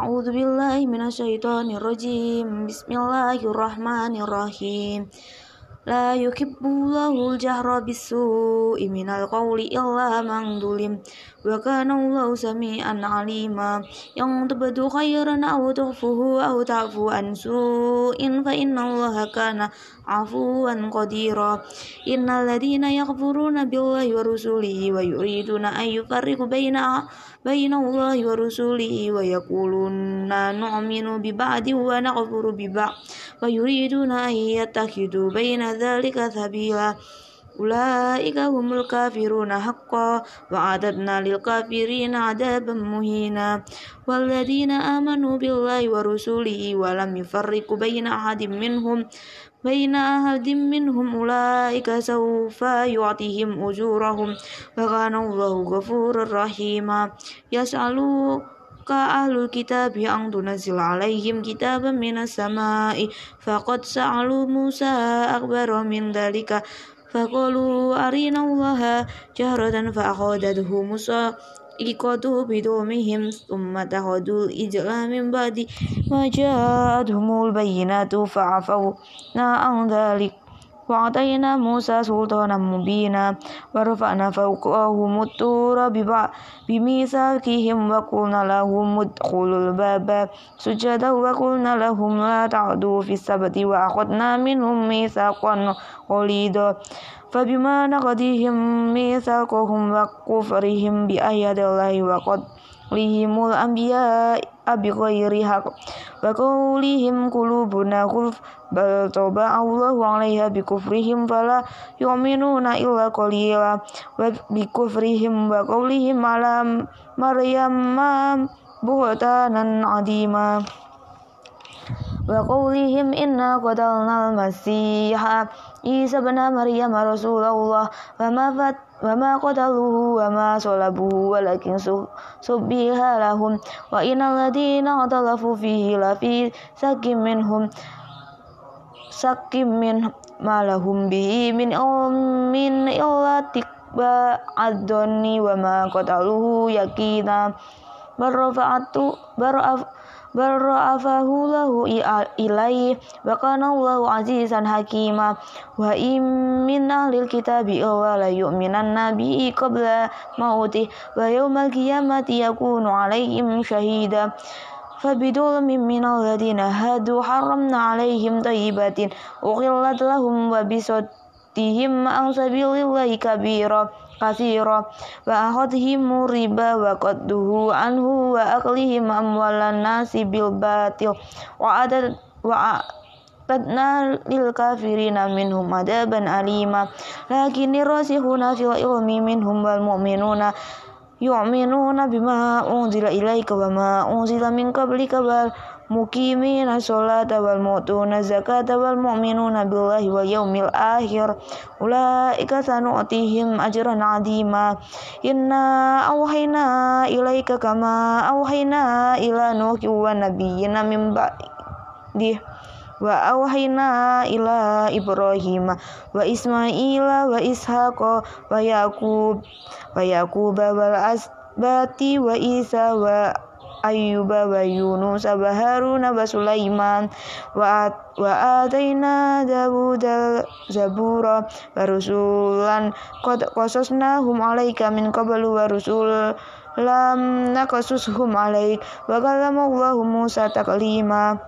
A'udzu billahi minasyaitonir rajim. Bismillahirrahmanirrahim. لا يحب الله الجهر بالسوء من القول إلا من ظلم وكان الله سميعا عليما إن تبدو خيرا أو تخفوه أو تعفو عن سوء فإن الله كان عفوا قديرا إن الذين يغفرون بالله ورسله ويريدون أن يفرقوا بين بين الله ورسله ويقولون نؤمن ببعض ونغفر ببعض ويريدون أن يتخذوا بين ذلك سبيلا أولئك هم الكافرون حقا وأعتدنا للكافرين عذابا مهينا والذين آمنوا بالله ورسوله ولم يفرقوا بين أحد منهم بين أحد منهم أولئك سوف يعطيهم أجورهم وكان الله غفورا رحيما يسألون Ka alu kita pi ang dunasilalay him kita ba minasama i fa sa alu musa akba romin dali ka fa koh lulu arina waha jahrothan fa hoda duhu musa ikwato pidomi hims umata hodo min badi majad humul bai hina tu na ang وأعطينا موسى سلطانا مبينا ورفعنا فوقهم الطور بميثاقهم وقلنا لهم ادخلوا الباب سجدا وقلنا لهم لا تعدوا في السبت وأخذنا منهم ميثاقا غليظا فبما نقضيهم ميثاقهم وكفرهم بآيات الله لهم الأنبياء بغير حق وقولهم قلوبنا غلف بل طبع الله عليها بكفرهم فلا يؤمنون إلا قليلا وبكفرهم وقولهم على مريم بهتانا عديما وقولهم إنا قتلنا المسيح Isa bin Maryam Rasulullah wa ma fat wa ma qataluhu wa ma salabuhu walakin subbiha lahum wa innal ladina fihi la fi sakim minhum sakim min malahum bihi min um, min illatik ba adoni wa ma qataluhu yakina barrafa'atu baraf بل لَهُ الله إليه وكان الله عزيزا حكيما وإن من أهل الكتاب إلا ليؤمنن به قبل موته ويوم القيامة يكون عليهم شهيدا فبظلم من الذين هادوا حرمنا عليهم طيبات أغلت لهم وبسطهم عن سبيل الله كبيرا Kasiro, wa ahothihi muriba wa kothduhu anhu wa aklihi maam wala na sibil batiu wa adal wa a patna lil kafirina minhu ma deben alima. La gini ro sihuna fiwa iwo minmin humbal muammin hu na yoammin bima u nzila ilai kaba ma u nzila min kabli kaba mukimin sholata tabal mautu nazaka tabal mukminu nabilah wal yaumil akhir ulaika sanu'tihim ajran 'azima inna auhayna ilaika kama auhayna ila nuhi nabi nabiyyina min di wa auhayna ila Ibrahim wa ila wa Ishaqa wa Yaqub wa Yaquba wal asbati wa Isa wa Ayyuba wa Yunus wa Harun wa Sulaiman wa at, wa ataina Dawud zabura wa rusulan qad qasasnahum alaika min qablu wa rusul lam naqasushum alaik wa kallama wa Musa taklima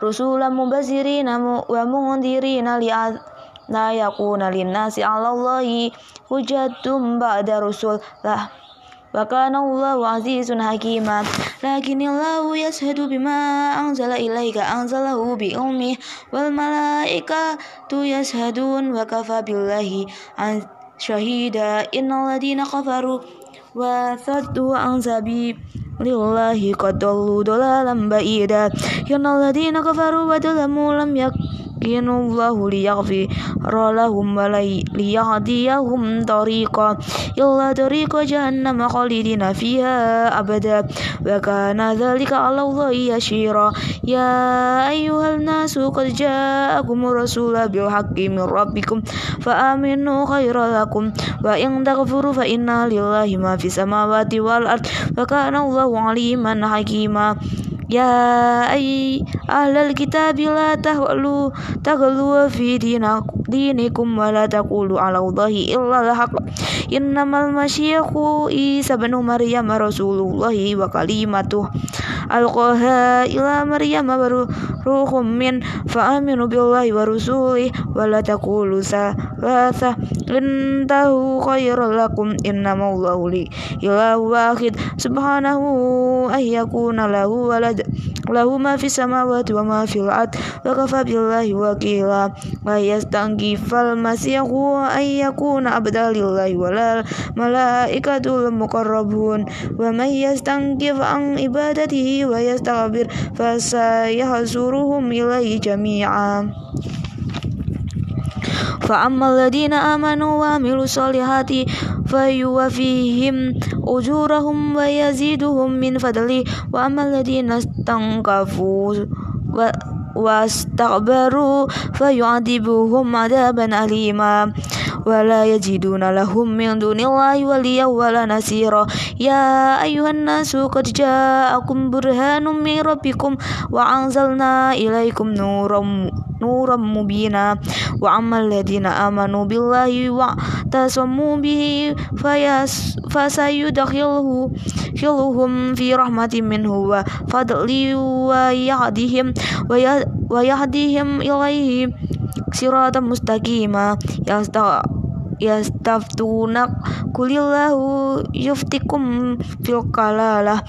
rusulan mubazirin wa mundirina li'ad la yakuna linnasi 'ala Allahi hujatum ba'da rusul lah wa kana Allahu azizun hakima lakinillahu yashhadu bima anzala ilaika anzalahu bi ummi wal malaikatu yashhadun wa kafa an syahida innal ladina kafaru wa saddu an lillahi qadallu dolalam ba'ida yana kafaru wa dolamu lam yak Inallahu liyaghfi rolahum walay fiha abada wa kana Allah ya ayyuhal nasu qad ja'akum rasulun bil haqqi min rabbikum fa wa in taghfuru fa inna lillahi Allah Wali mana ma ya ai ah lalalalalalalalalala kita bila tak lu tak luafi dihina ku dihineku malata ku lu alauhi ilalalahaklak inamal masya ku i sabenu mariya wa kalimatuh alqaha ila maryam baru ruhum min fa'aminu billahi wa rusuli wa la taqulu salasa intahu khairul lakum allahu li ilahu wahid subhanahu ayyakuna lahu walad lahu ma fis samawati wa ma fil ard wa kafa billahi wakila wa yastanghifal masyahu ayyakuna abdalillahi wal malaikatul muqarrabun wa may yastanghif an ibadatihi ويستغفر فسيحشرهم إليه جميعا فأما الذين آمنوا وعملوا الصالحات فيوفيهم أجورهم ويزيدهم من فضله وأما الذين استنكفوا wastaqbaru fa yu'adibuhum adaban alima wa la yajiduna lahum min dunillahi waliya wa la ya ayuhan nasu qad ja'akum wa anzalna ilaikum nuran nuran mubina wa amal ladina amanu billahi wa tasammu bihi fayasayudakhiluhu khiluhum fi rahmatin minhu wa fadli wa yahdihim wa yahdihim ilaihi siratan mustaqima Ya staf tunak kulillahu yuftikum fil kalalah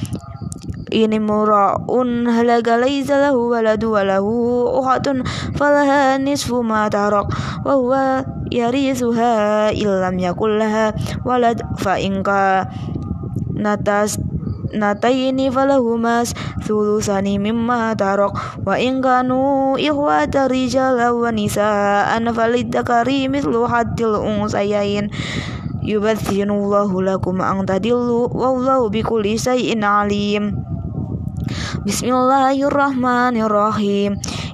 ini mura'un halaga laisa lahu waladu walahu uhatun falaha nisfu ma tarak wa huwa yarisuha illam yakul walad fa inka natas nataini falahumas thulusani mimma tarok wa in kanu ikhwata rijala wa nisaan falidakari mislu haddil unsayain yubathinu lakum ang tadillu wallahu bikulli shay'in alim Bismillahirrahmanirrahim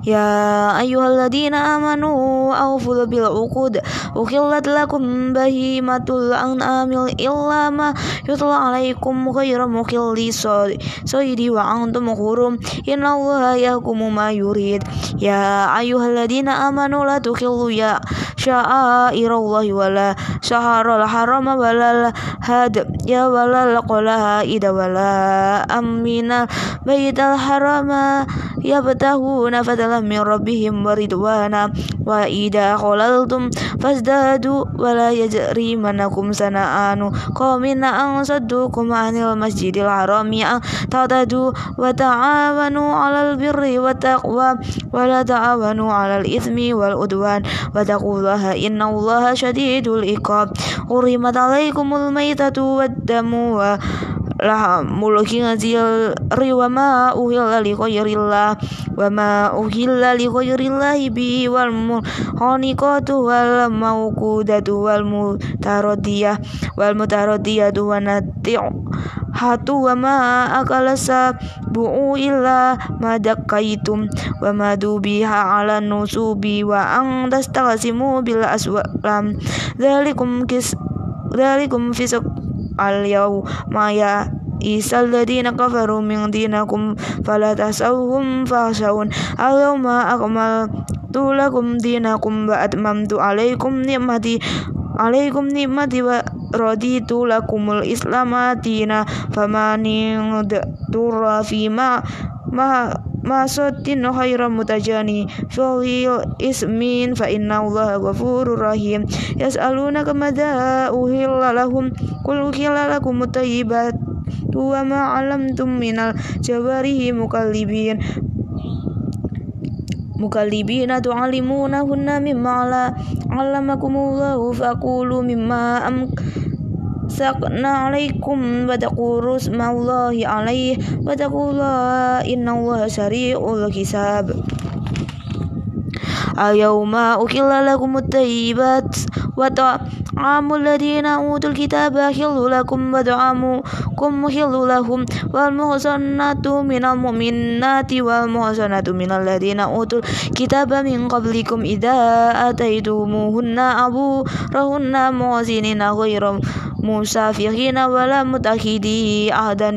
Ya ayuhalladina amanu Awful bil'ukud Ukillat lakum bahimatul An'amil illa ma Yutla alaikum khaira mukilli Sayidi so, so wa'antum Kurum inna Allah ya kumu Ma yurid ya ayuhalladina Amanu la tukillu ya Sya'ira Allah wa la Sahara Had ya wa kola laqla Ha'ida wa la amina Bayit Ya betahu nafad نزلا من ربهم ورضوانا وإذا خللتم فازدادوا ولا يجرمنكم سنآن قوم أن صدوكم عن المسجد الحرام أن تعتدوا وتعاونوا على البر والتقوى ولا تعاونوا على الإثم والعدوان واتقوا الله إن الله شديد العقاب حرمت عليكم الميتة والدم و lah muluki ngazil ri wa ma uhilla li ghairillah wa ma uhilla li ghairillahi bi wal muhaniqatu wal mauqudatu wal mutaradiyah wal wa nati'u hatu wa ma akalasa bu'u illa madakaitum wa madu biha ala nusubi wa ang dastagasimu bil aswalam dzalikum kis dzalikum fisok al-yawma ya Isa alladhina kafaru min dinakum fala tasawhum fahsawun al-yawma akmaltu lakum dinakum wa atmamtu alaikum ni'mati alaikum ni'mati wa raditu kumul islamatina famanin turra fima ma masotin khaira mutajani fawil ismin fa inna allaha ghafurur rahim yas'aluna kamada uhilla lahum qul uhilla lakum tayyibat wa ma 'alamtum minal jawarihi mukallibin mukallibina tu'allimunahunna mimma 'allamakumullahu faqulu mimma am fasakna alaikum wa taquru smallahi alaih wa taqullaha innallaha sari'ul hisab Al-yawma ukilla lakumut tayyibat wa عام الذين أوتوا الكتاب حل لكم ودعامكم حل لهم والمحصنات من المؤمنات والمحصنات من الذين أوتوا الكتاب من قبلكم إذا آتيتموهن أبو رهن محسنين غير مسافرين ولا متخذي عهدا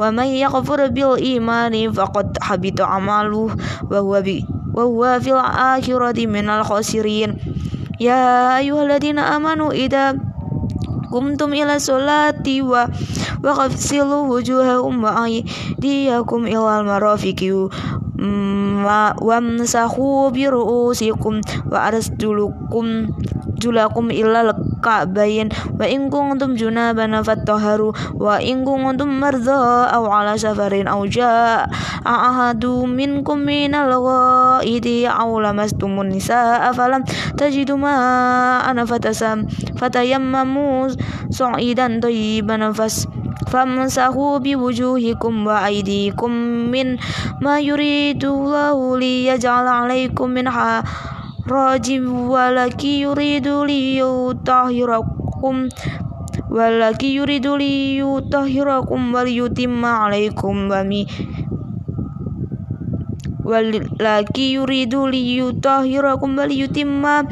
ومن يغفر بالإيمان فقد حبط عمله وهو, وهو في الآخرة من الخاسرين ya ayuhaladina amanu ida kumtum ila solati wa wa qafsilu wujuhakum wa aydiyakum ila al wa wamsahu bi ru'usikum wa arjulukum julakum ila kabayin wa in kuntum junaban fattaharu wa in kuntum mardha aw ala safarin aw jaa ahadu minkum minal ghaidi aw lamastumun nisaa falam tajidu ma ana fatasam fatayammamu su'idan tayyiban fas فامسحوا بوجوهكم وأيديكم من ما يريد الله ليجعل عليكم من حق rajim walaki yuridu liyutahhirakum walaki yuridu liyutahhirakum wal yutimma alaikum wa mi walaki yuridu liyutahhirakum wal yutimma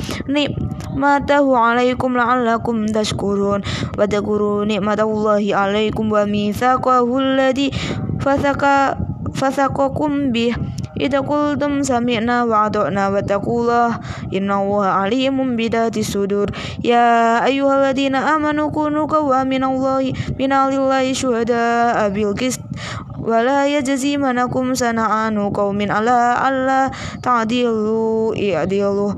matahu alaikum la'allakum tashkurun wa tadhkuru ni'matallahi alaikum wa mitsaqahu alladhi fasaka fasaqakum bih إذا قلتم سمعنا وأطعنا واتقوا الله إن الله عليم بذات الصدور يا أيها الذين آمنوا كونوا قوامين الله من لله شهداء بالقسط ولا يجزمنكم سنعان قوم على ألا تعدلوا اعدلوا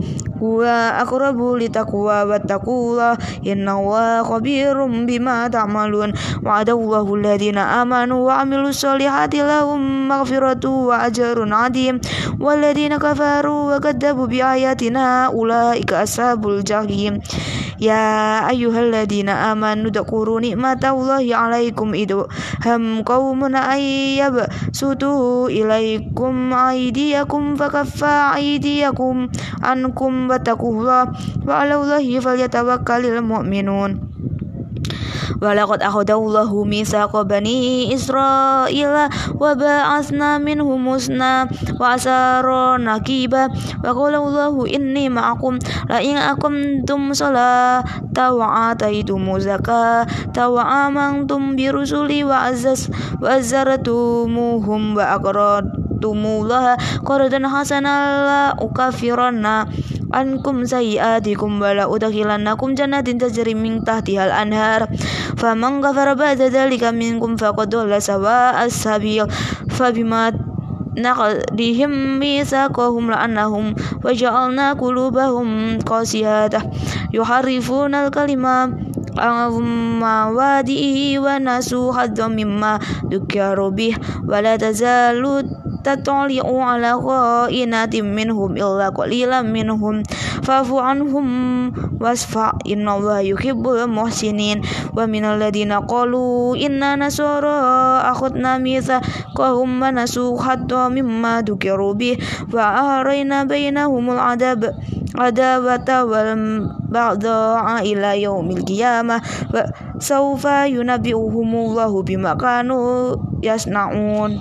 التقوى أقرب لتقوى واتقوا الله إن الله خبير بما تعملون وعد الله الذين آمنوا وعملوا الصالحات لهم مغفرة وأجر عظيم والذين كفروا وكذبوا بآياتنا أولئك أصحاب الجحيم ya ayyuhalladzina amanu dzkuru nikmatallahi 'alaikum idu ham qaumun ayyab sutu ilaikum aydiyakum fakaffa aydiyakum ankum wattaqullah wa 'alallahi falyatawakkalul mu'minun aku akhadallahu mitsaqa bani Israel, wa ba'atsna minhum musna wa asara naqiba wa qala Allahu inni ma'akum la akum aqamtum salata wa ataitum zaka tawa amang tum birusuli wa azas wa azzaratumuhum wa aqrad qardan hasana ukafiranna ankum sayyiatikum wala udkhilannakum jannatin tajri min tahtiha al-anhar faman kafara ba'da dhalika minkum faqad dhalla sawa'a sabil fa bima dihimmi mitsaqahum la'annahum wa ja'alna qulubahum qasiyata yuharrifuna al-kalima Allahumma wadihi wa nasu hadza mimma dukyarubih wa la tazalu tatuliu ala ghainatim minhum illa qalilan minhum fa'fu anhum wasfa inna Allah yuhibbul muhsinin wa minal ladina qalu inna nasara akhudna mitha qahum manasu hatta mimma dukiru bih wa ahrayna bainahumul adab adawata wal ba'da'a ila yaumil qiyamah wa sawfa yunabi'uhumullahu bima kanu yasna'un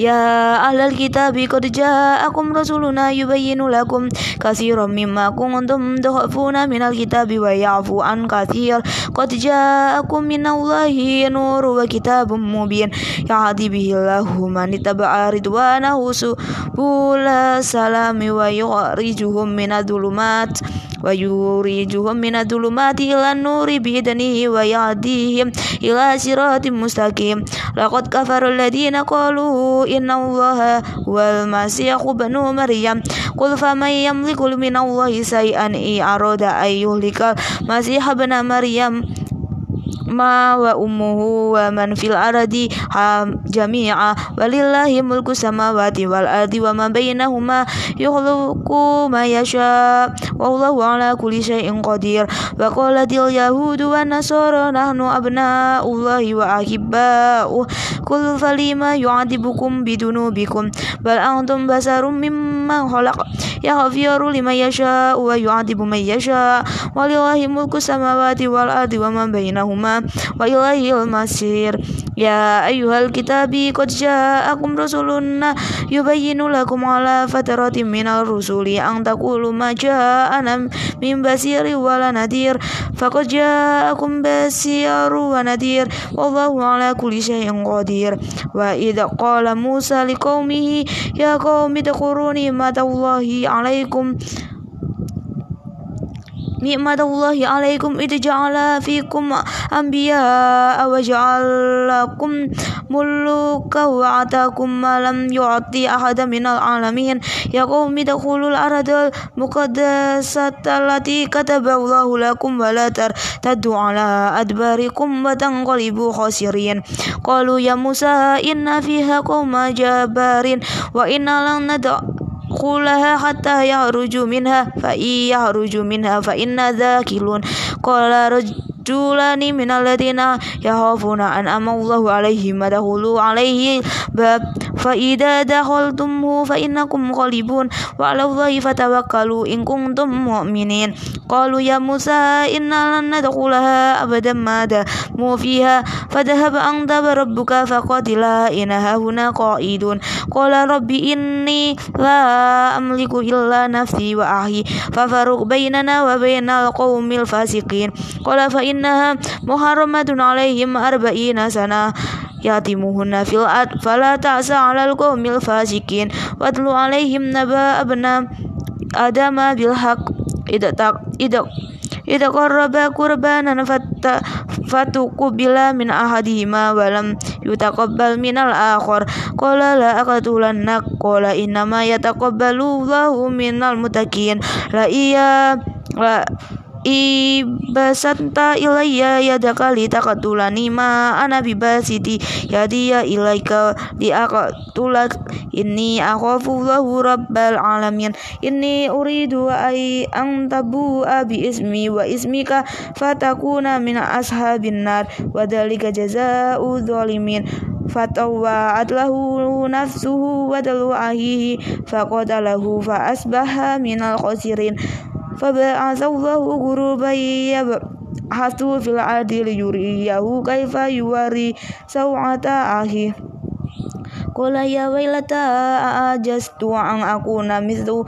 Ya ahlal kitab qad ja'akum rasuluna yubayyinu lakum katsiran mimma kuntum tuhafuna minal kita wa ya'fu an katsir qad ja'akum minallahi nur wa kitabum mubin yahdi bihi lahu ridwanahu salami wa yu'arijuhum minadh Minadulumat ويخرجهم من الظلمات إلى النور بإذنه ويهديهم إلى صراط مستقيم لقد كفر الذين قالوا إن الله هو المسيح ابن مريم قل فمن يملك من الله شيئا إن أراد أن يهلك المسيح ابن مريم ma wa ummuhu wa man fil ardi jami'a walillahi mulku samawati wal ardi wa ma bainahuma yukhluqu ma yasha huwa ala kulli shayin qadir wa qalatil yahudu wa nasara nahnu abna'ullahi wa ahibba'u kul falima yu'adibukum bidunubikum bal antum basarum mimma khalaq yaghfiru liman yasha wa yu'adibu man yasha walillahi mulku samawati wal ardi wa ma bainahuma wa ilaihil masir ya ayuhal kitabi qad ja'akum rusuluna yubayyinu lakum ala fatratin minal rusuli an taqulu ma ja'ana min basiri wala nadir faqad ja'akum basiru wa nadir wallahu ala kulli shayin qadir wa idza qala musa liqaumihi ya qaumi taquruni ma ta'allahi alaikum nikmatallahi alaikum itu ja'ala fikum anbiya wa ja'alakum muluka wa atakum malam yu'ati ahada minal alamin ya qawmi dakhulul aradal muqaddasata alati kataballahu lakum wa la ala adbarikum wa tanqalibu khasirin qalu ya Musa inna fiha qawma jabarin wa inna lang nad'a يدخلها حتى يخرج منها فإن يخرج منها فإنا ذاكلون قال رجلان من الذين يخافون أن أم الله عليهم دخلوا عليه باب فإذا دخلتمه فإنكم غالبون وعلى الله فتوكلوا إن كنتم مؤمنين قالوا يا موسى إنا لن ندخلها أبدا ما داموا فيها فذهب أنت بربك فقاتلا إن هنا قائدون قال ربي إني لا أملك إلا نفسي وأحيي ففرق بيننا وبين القوم الفاسقين قال فإنها محرمة عليهم أربعين سنة yatimuhunna fil ad fala ta'sa 'alal qaumil fasikin watlu 'alaihim naba abna adama bil haq idak tak idak Ida qarraba qurbanan fatta fatukubila min ahadihima walam yutaqabbal minal akhar qala la aqtulanna qala innama yataqabbalu Allahu minal mutakin la iya la ibasanta ilaiya yadaka litakatulani ma ana bibasiti yadiya ilaika liakatulak ini akhafu lahu rabbal alamin ini uridu ai ang tabu abi ismi wa ismika fatakuna min ashabin nar wadalika dhalika fatawa zalimin nafsuhu wadalu dalu ahihi faqatalahu fa asbaha minal khasirin fab'atsallahu guruban yab'atsu fil ardi liyuriyahu kaifa yuwari sawata ahi Qala ya wailata ajastu an akuna mithlu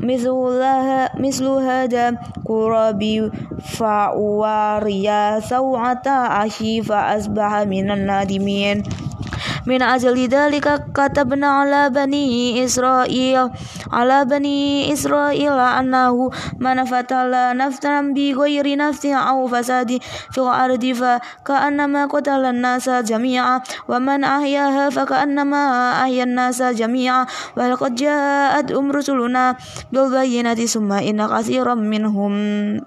Mizuhu laha, misluha da kura bi fa uwa ria sawa ta ahi nadimin. Min aja lidalika kata bana ala bani isra il, ala bani isra anahu mana fata la bi mbi go au fasadi sa ardi fa ka anama ko tala nasa jamia, waman ahi aha fa ka anama ahi nasa jamia. wa Walakho ja ad umrusu luna bilbayinati summa inna kathiran minhum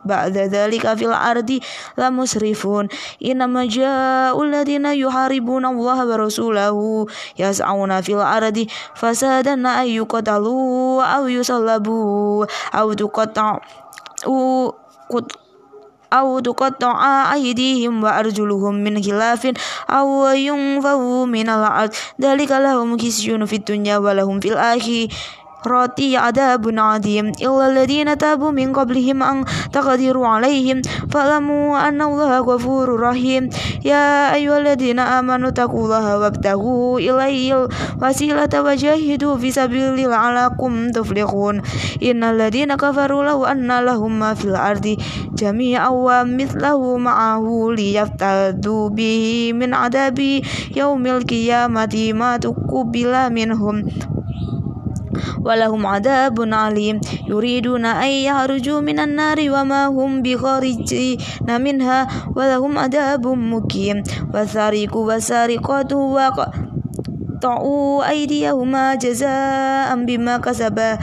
ba'da dhalika fil ardi la musrifun inna maja'u alladina yuharibuna Allah wa rasulahu yas'auna fil ardi fasadanna ayyukatalu aw yusallabu aw tuqatta'u kut أو تقطع أيديهم وأرجلهم من خلاف أو ينفوا من الأرض ذلك لهم كسجون في الدنيا ولهم في ahi rati adabun adim illa alladhina tabu min qablihim an taqdiru alaihim fa'lamu anna allaha ghafurur rahim ya ayyuhalladhina amanu taqullaha wabtaghu ilaihil wasilata wajahidu fi sabilillah la'alakum tuflihun innal ladhina kafaru law anna lahum ma fil ardi jami'an wa mithlahu ma'ahu liyaftadu bihi min adabi yaumil qiyamati ma tukubila minhum ولهم عذاب عليم يريدون أن يخرجوا من النار وما هم بخارجين منها ولهم عذاب مقيم والسارق والسارقات وقطعوا أيديهما جزاء بما كسبا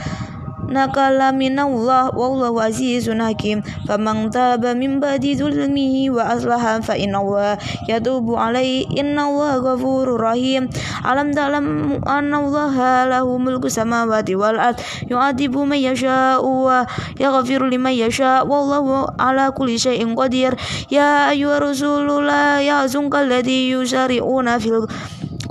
نقل من الله والله عزيز حكيم فمن تاب من بعد ظلمه وأصلح فإن الله يتوب عليه إن الله غفور رحيم ألم تعلم أن الله له ملك السماوات والأرض يعذب من يشاء ويغفر لمن يشاء والله على كل شيء قدير يا أيها الرسول لا يحزنك الذي يسارعون في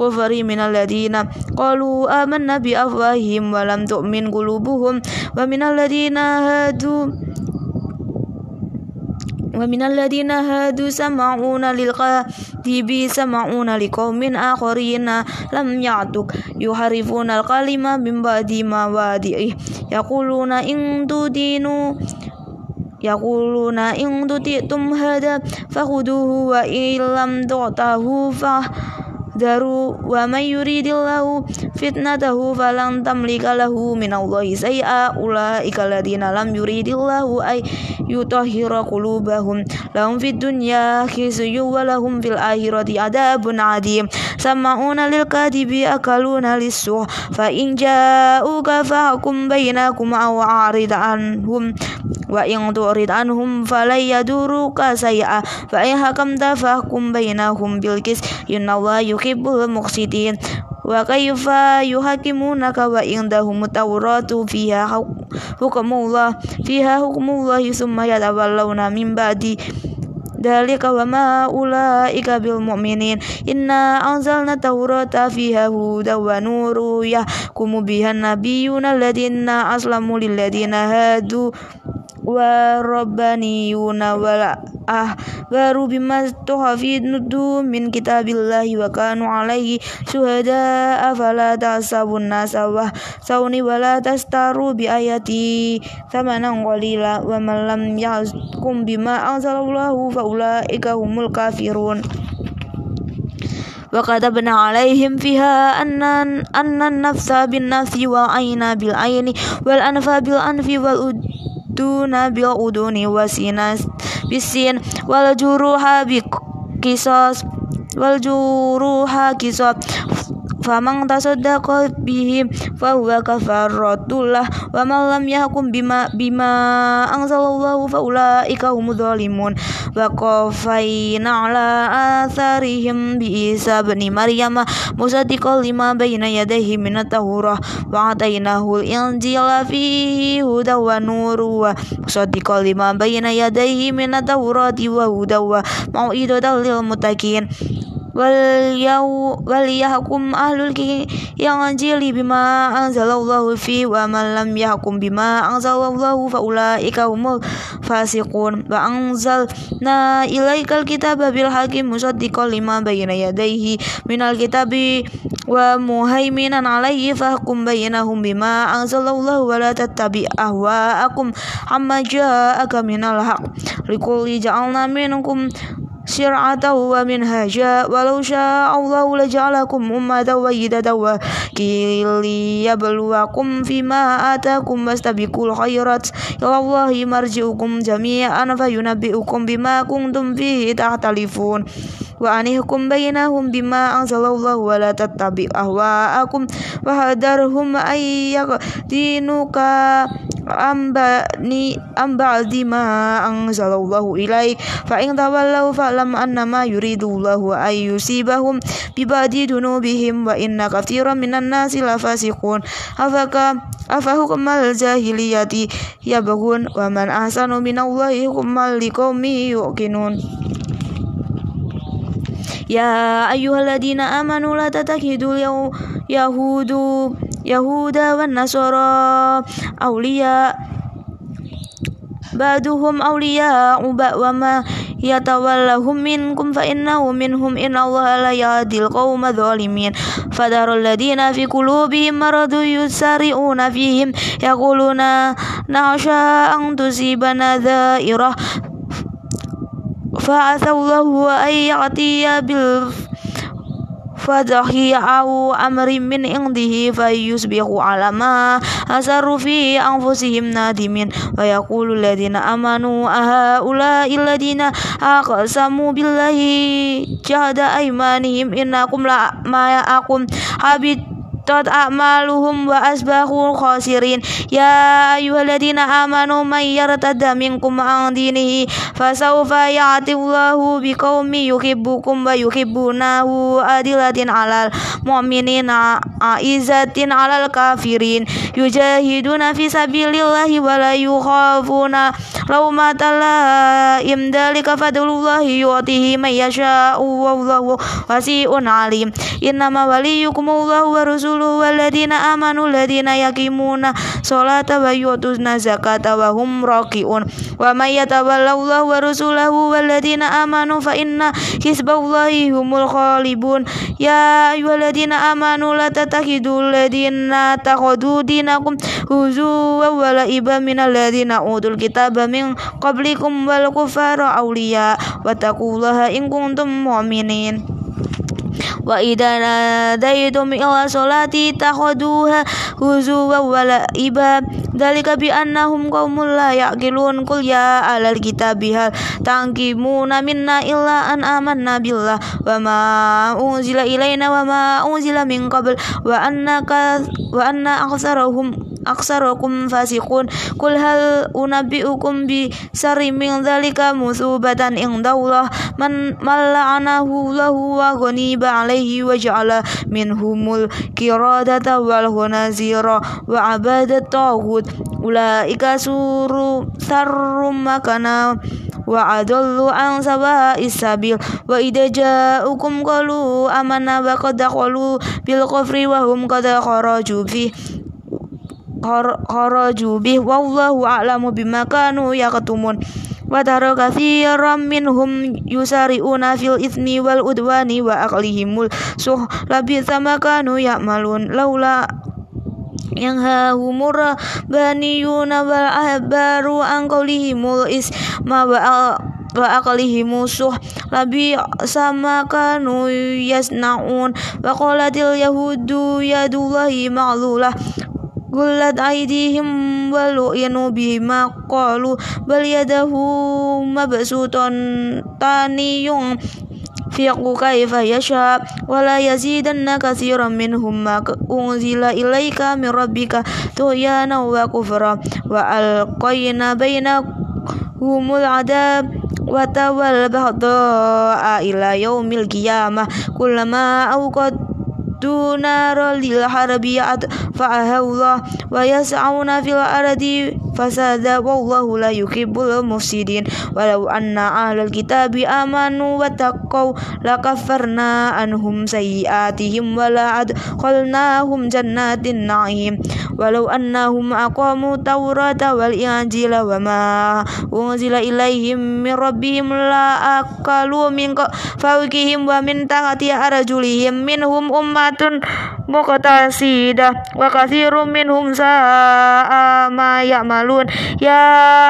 kufari minal ladina qalu amanna bi afwahihim wa lam tu'min qulubuhum wa minal ladina hadu ومن الذين هادوا سمعون للكذب سمعون لقوم آخرين لم يعتك يحرفون الكلمة من بعد مواضعه يقولون إن تدينوا يقولون إن تطعتم هذا فخذوه وإن لم تعطه fa daru wa may yuridillahu fitnatahu falan tamlika lahu min allahi say'a ulaika alladziina lam yuridillahu ay yutahhira qulubahum lahum fid dunya khizyun wa lahum fil akhirati adabun adzim sama'una lil kadibi akaluna lisuh fa in ja'uka fahkum bainakum aw arid anhum wa in turid anhum falay yaduruka sayya'a fa in hakamta fahkum bainahum bil qis innallaha yuhibbul muqsitin wa kayfa yuhakimunaka wa indahum tawratu fiha hukmullah fiha hukmullah thumma yatawallawna min ba'di dalika wa ma ulaika bil mu'minin inna anzalna tawrata fiha huda wa nuru yahkumu bihan nabiyuna alladhina aslamu lilladhina hadu wala ah baru bima tuhafidnu min kitabillahi wa kanu alaihi suhada afala tasabun nasawah sauni wala tastaru bi ayati thamanan walila wa man lam yahkum bima anzalallahu fa ulaika humul kafirun وكتبنا عليهم فيها أن أن النفس بالنفس والعين بالعين والأنف بالأنف والأد duna bil uduni wasinas bisin wal juruha bi kisos wal juruha kisos faman tasaddaqa bihim fahuwa kafaratullah wa malam lam yahkum bima bima anzalallahu faulaika humudz zalimun wa qafaina ala atharihim bi Isa bin Maryam musaddiqan lima baina yadayhi minat tahurah wa atainahul injila fihi huda wa nuru wa musaddiqan lima baina yadayhi minat tawrati wa huda wa mau'idatan lil muttaqin wal yau ahlul ki yang anjili bima anzalallahu fi wa man lam yahkum bima anzalallahu fa ulaika humul fasiqun wa na ilaikal kitaba bil hakim musaddiqan lima bayna yadayhi minal kitabi wa muhaiminan alaihi fahkum bainahum bima anzalallahu wa la tattabi ahwaakum amma ja'aka minal haq likulli ja'alna minkum شرعة هجاء ولو شاء الله لجعلكم أمة ويدة وكي ليبلوكم فيما آتاكم واستبقوا الخيرات إلى الله مرجعكم جميعا فينبئكم بما كنتم فيه تختلفون وأنهكم بينهم بما أنزل الله ولا تتبع أهواءكم وهدرهم أن يدينوك amba ni amba ang zalawahu ilai fa in tawallau fa'lam annama yuridullahu ay yusibahum bi ba'di dunubihim wa inna katsiran minan nasi lafasikun afaka kemal jahiliyati bagun, wa man ahsanu minallahi kemal liqaumi yuqinun Ya ayyuhalladzina amanu la yahudu يهودا والنصارى أولياء بعدهم أولياء وما يتولهم منكم فإنه منهم إن الله لا يهدي القوم الظالمين فدار الذين في قلوبهم مرض يسارعون فيهم يقولون نعشى أن تصيبنا ذائرة فعسى الله أن يعطي بالفعل fadhi au amrin min indihi fayusbihu alama ma asaru fi anfusihim nadimin wa yaqulu alladziina amanu ahaula alladziina aqsamu billahi jahada aymanihim innakum la ma'akum habit habatat a'maluhum wa asbahu khasirin ya ayyuhalladzina amanu may yartadda minkum an dinihi fasawfa ya'ti Allahu biqaumin yuhibbukum wa yuhibbunahu adilatin 'alal mu'minina aizatin 'alal kafirin yujahiduna fi sabilillahi wa la yukhafuna laumata laim dalika fadlullahi yu'tihi may yasha'u wallahu wasi'un 'alim innama Allahu wa rasuluhu rasulu waladina amanu ladina yakimuna solata wa yu'tuna zakata wa hum raki'un wa mayyata yatawallahu wa rasulahu waladina amanu fa inna hisballahi humul khalibun ya ayuhaladina amanu la tatakhidu ladina takhudu dinakum huzu wa walaiba minal ladina utul kitab min qablikum wal kufara awliya wa taqullaha mu'minin wa idza nadaitum ila salati takhuduha huzuwa wala iba dalika bi annahum qaumul la yaqilun qul ya alal kitabi hal tangkimuna minna illa an amanna billah wa ma unzila ilaina wa ma unzila min qabl wa annaka wa anna aktsarahum أكثركم فاسقون قل هل أنبئكم بشر من ذلك مثوبة عند الله من, من لعنه له وغنيب عليه وجعل منهم الكرادة والخنازير وعباد الطاغوت أولئك سور ثر مكانا وأضلوا عن سواء السبيل وإذا جاءكم قالوا آمنا وقد دخلوا بالكفر وهم قد خرجوا فيه kharaju bih wallahu a'lamu bima kanu yaqtumun wa tara katsiran minhum yusari'una fil ithmi wal udwani wa aqlihimul suh labi sama kanu ya'malun laula yang hahumur baniyuna wal ahbaru an qawlihimul ma wa wa akalihi musuh labi sama kanu yasnaun wa qalatil yahudu yadullahi ma'lulah قلت أيديهم ولعنوا بما قالوا بل يده تاني ينفق كيف يشاء ولا يزيدن كثيرا منهم ما أنزل إليك من ربك طغيانا وكفرا وألقينا بينهم العذاب وتولى البغضاء إلى يوم القيامة كلما أوقدت وأعدوا نارا للحرب يدفعها الله ويسعون في الأرض fasada wallahu la yuhibbul mufsidin walau anna ahlal kitabi amanu wa taqaw lakafarna anhum sayyiatihim wala adkhalnahum jannatin na'im walau anna hum aqamu tawrata wal injila wa ma unzila ilaihim min rabbihim la akalu min fawqihim wa min tahti arjulihim minhum ummatun muqtasidah wa kathirum minhum sa'a ma ya'malu yaqulun ya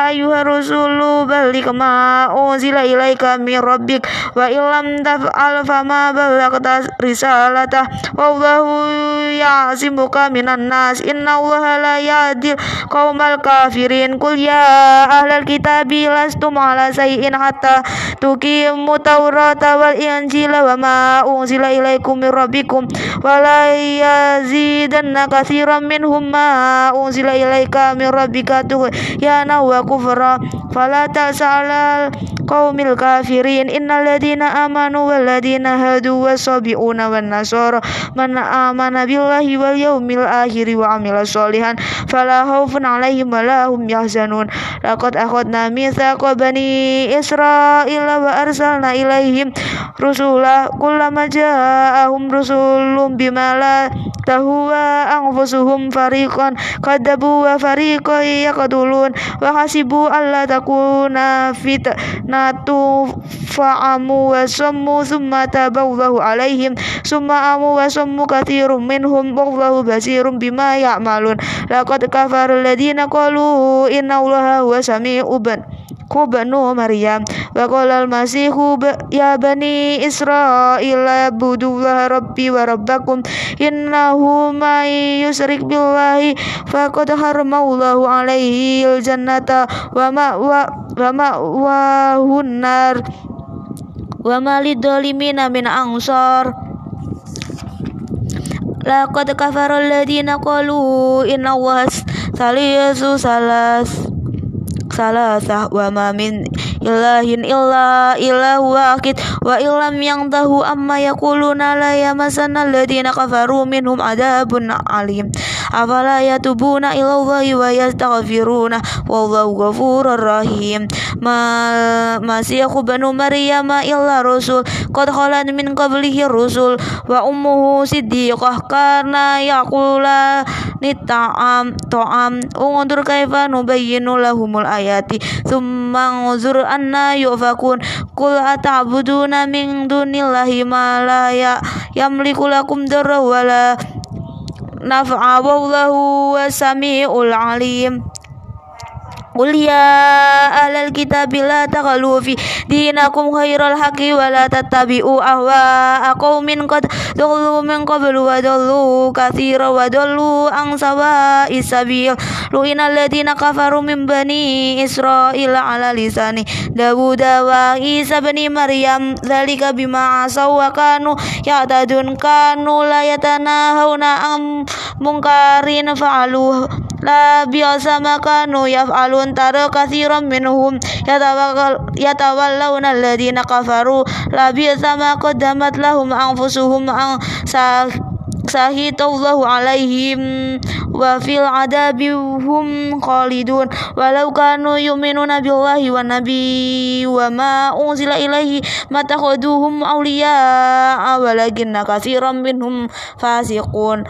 ayyuhar rusulu balik ma zila ilaika min rabbik wa illam taf'al fama balaghta risalata wallahu ya'zimuka minan nas inna allaha la yadil qaumal kafirin kul ya ahlal kitabi lastum ala sayyin hatta tuqimu tawrata wal injila wa ma unzila ilaikum min rabbikum wala yazidanna katsiran minhum ma zila ilaika min tuh ya nawa kufra fala ta'sala qaumil kafirin Inna ladina amanu wal ladina hadu sabiuna wan nasara man amana billahi wal yaumil akhir wa amila sholihan fala khaufun alaihim wala hum yahzanun laqad akhadna mitsaqa bani israila wa arsalna ilaihim rusula kullama ja'ahum ahum rusulum bimala tahwa anfusuhum farikon kadabuwa wa fariqan yakadulun wa hasibu alla takuna fitnatu fa'amu wa sammu thumma taballahu alaihim summa amu wa sammu kathirum minhum wallahu basirum bima ya'malun laqad kafara alladziina qalu inna allaha huwa uban. Yaqub bin Maryam wa qala al-masihu ya bani Israil budullah rabbi wa rabbakum innahu may yusrik billahi faqad haramallahu alaihi al-jannata wa ma wa ma wa hunnar wa malidolimina min la Laqad kafarul ladina qalu inna Allah thalithu salas salasah wa ma min ilahin illa ilahu wahid wa ilam yang tahu amma yakuluna la yamasana alladhina kafaru minhum adabun alim afala yatubuna ilallahi wa yastaghfiruna wallahu ghafurur rahim ma masyaku banu maryama illa rasul qad khalan min qablihi rusul wa ummuhu siddiqah karena yakula nita'am to'am ungundur kaifa nubayyinu lahumul ayati summa أنا يؤفكون قل أتعبدون من دون الله ما لا يملك لكم ضرا ولا نفعا والله سميع عليم Qul ya ahlal kitab la taqalu fi dinakum khairal haqi wa la tattabi'u ahwa qaumin qad dhallu min qablu wa dhallu katsira wa dhallu an sawa'i sabil lu'ina alladziina kafaru min bani israil ala lisani Dawud wa Isa bin Maryam dzalika bima asaw wa kanu ya'tadun kanu la yatanahawna am munkarin fa'alu la biasa makanu yaf'alu ayyuhun tara katsiran minhum yatawallawna alladziina kafaru la sama qaddamat lahum anfusuhum an sahitallahu alaihim wa fil adabi hum khalidun walau kanu yu'minuna billahi wa nabi wa ma unzila ilaihi matakhuduhum awliya walakinna katsiran minhum fasiqun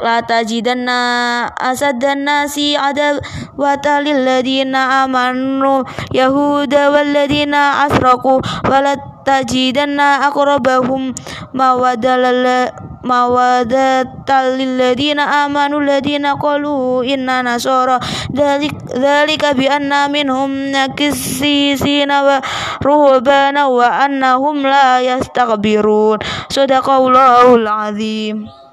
la tajidanna asaddan nasi adawata ladina amanu yahuda ladina asraku wala tajidanna akrabahum mawadalal mawadatan ladina amanu ladina qalu inna nasara dalik dalik bi anna minhum nakisisina wa ruhbana wa annahum la yastakbirun sadaqallahul azim